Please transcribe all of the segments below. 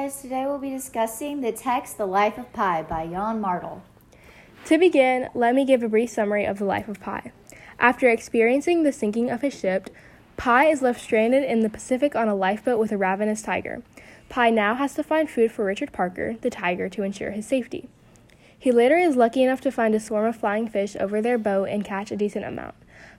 guys. Today we'll be discussing the text The Life of Pi by Yann Martel. To begin, let me give a brief summary of the life of Pi. After experiencing the sinking of his ship, Pi is left stranded in the Pacific on a lifeboat with a ravenous tiger. Pi now has to find food for Richard Parker, the tiger, to ensure his safety. He later is lucky enough to find a swarm of flying fish over their boat and catch a decent amount.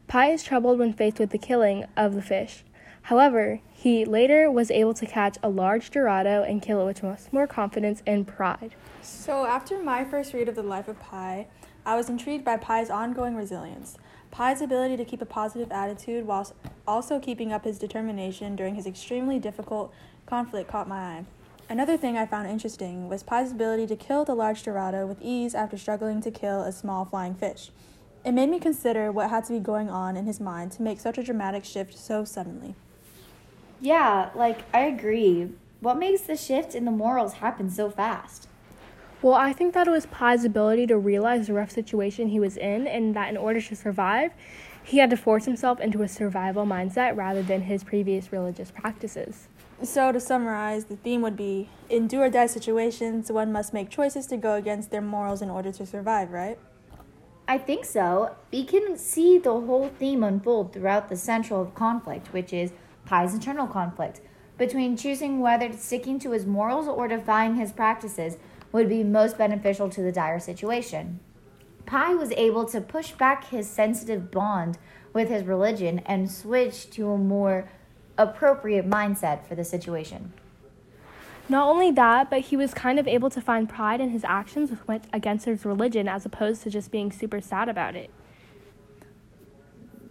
Pi is troubled when faced with the killing of the fish. However, he later was able to catch a large Dorado and kill it with much more confidence and pride. So, after my first read of The Life of Pi, I was intrigued by Pi's ongoing resilience. Pi's ability to keep a positive attitude while also keeping up his determination during his extremely difficult conflict caught my eye. Another thing I found interesting was Pi's ability to kill the large Dorado with ease after struggling to kill a small flying fish. It made me consider what had to be going on in his mind to make such a dramatic shift so suddenly. Yeah, like I agree. What makes the shift in the morals happen so fast? Well, I think that it was Pi's ability to realize the rough situation he was in, and that in order to survive, he had to force himself into a survival mindset rather than his previous religious practices. So, to summarize, the theme would be in do or die situations, one must make choices to go against their morals in order to survive, right? I think so. We can see the whole theme unfold throughout the central conflict, which is Pi's internal conflict between choosing whether sticking to his morals or defying his practices would be most beneficial to the dire situation. Pi was able to push back his sensitive bond with his religion and switch to a more appropriate mindset for the situation. Not only that, but he was kind of able to find pride in his actions which went against his religion as opposed to just being super sad about it.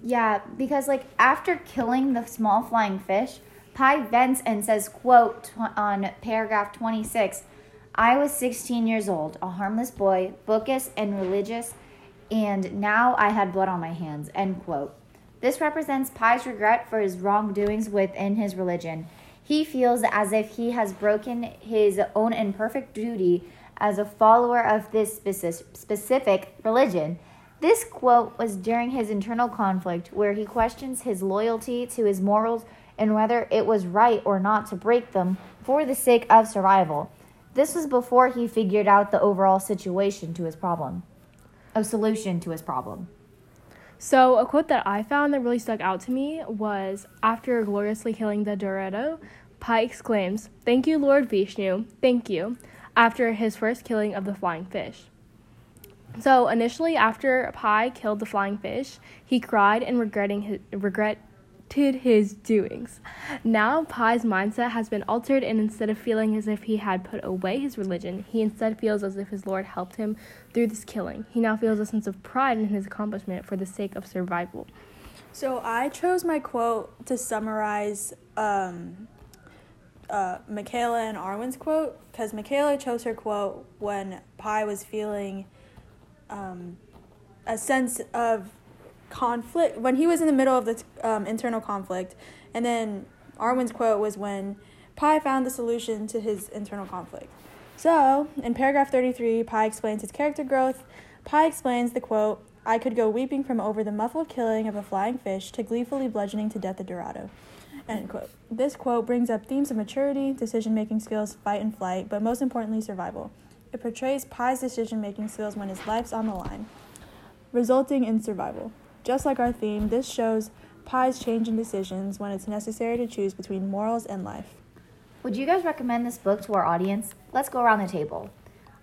Yeah, because like after killing the small flying fish, Pi vents and says, quote on paragraph 26, I was 16 years old, a harmless boy, bookish and religious, and now I had blood on my hands, end quote. This represents Pi's regret for his wrongdoings within his religion. He feels as if he has broken his own imperfect duty as a follower of this specific religion this quote was during his internal conflict, where he questions his loyalty to his morals and whether it was right or not to break them for the sake of survival. This was before he figured out the overall situation to his problem, a solution to his problem. So, a quote that I found that really stuck out to me was after gloriously killing the Dorado, Pi exclaims, Thank you, Lord Vishnu, thank you, after his first killing of the flying fish. So initially, after Pi killed the flying fish, he cried and regretting his, regretted his doings. Now Pi's mindset has been altered, and instead of feeling as if he had put away his religion, he instead feels as if his Lord helped him through this killing. He now feels a sense of pride in his accomplishment for the sake of survival. So I chose my quote to summarize um, uh, Michaela and Arwen's quote because Michaela chose her quote when Pi was feeling um, a sense of conflict when he was in the middle of the um, internal conflict, and then Arwen's quote was when Pi found the solution to his internal conflict. So, in paragraph 33, Pi explains his character growth. Pi explains the quote, I could go weeping from over the muffled killing of a flying fish to gleefully bludgeoning to death a Dorado. End quote. This quote brings up themes of maturity, decision making skills, fight and flight, but most importantly, survival. It portrays Pi's decision making skills when his life's on the line, resulting in survival. Just like our theme, this shows Pi's change in decisions when it's necessary to choose between morals and life. Would you guys recommend this book to our audience? Let's go around the table.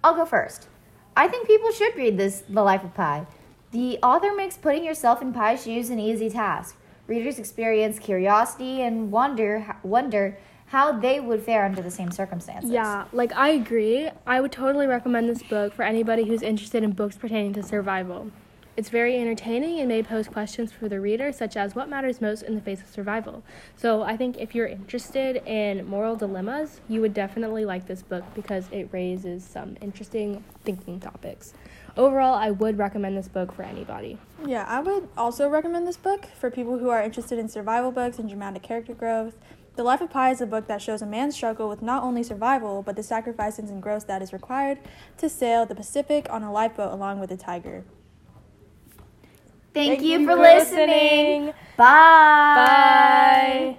I'll go first. I think people should read this The Life of Pi. The author makes putting yourself in Pi's shoes an easy task. Readers experience curiosity and wonder wonder how they would fare under the same circumstances. Yeah, like I agree. I would totally recommend this book for anybody who's interested in books pertaining to survival. It's very entertaining and may pose questions for the reader, such as what matters most in the face of survival. So, I think if you're interested in moral dilemmas, you would definitely like this book because it raises some interesting thinking topics. Overall, I would recommend this book for anybody. Yeah, I would also recommend this book for people who are interested in survival books and dramatic character growth. The Life of Pi is a book that shows a man's struggle with not only survival, but the sacrifices and growth that is required to sail the Pacific on a lifeboat along with a tiger. Thank, Thank you, you, for listening. listening. Bye. Bye.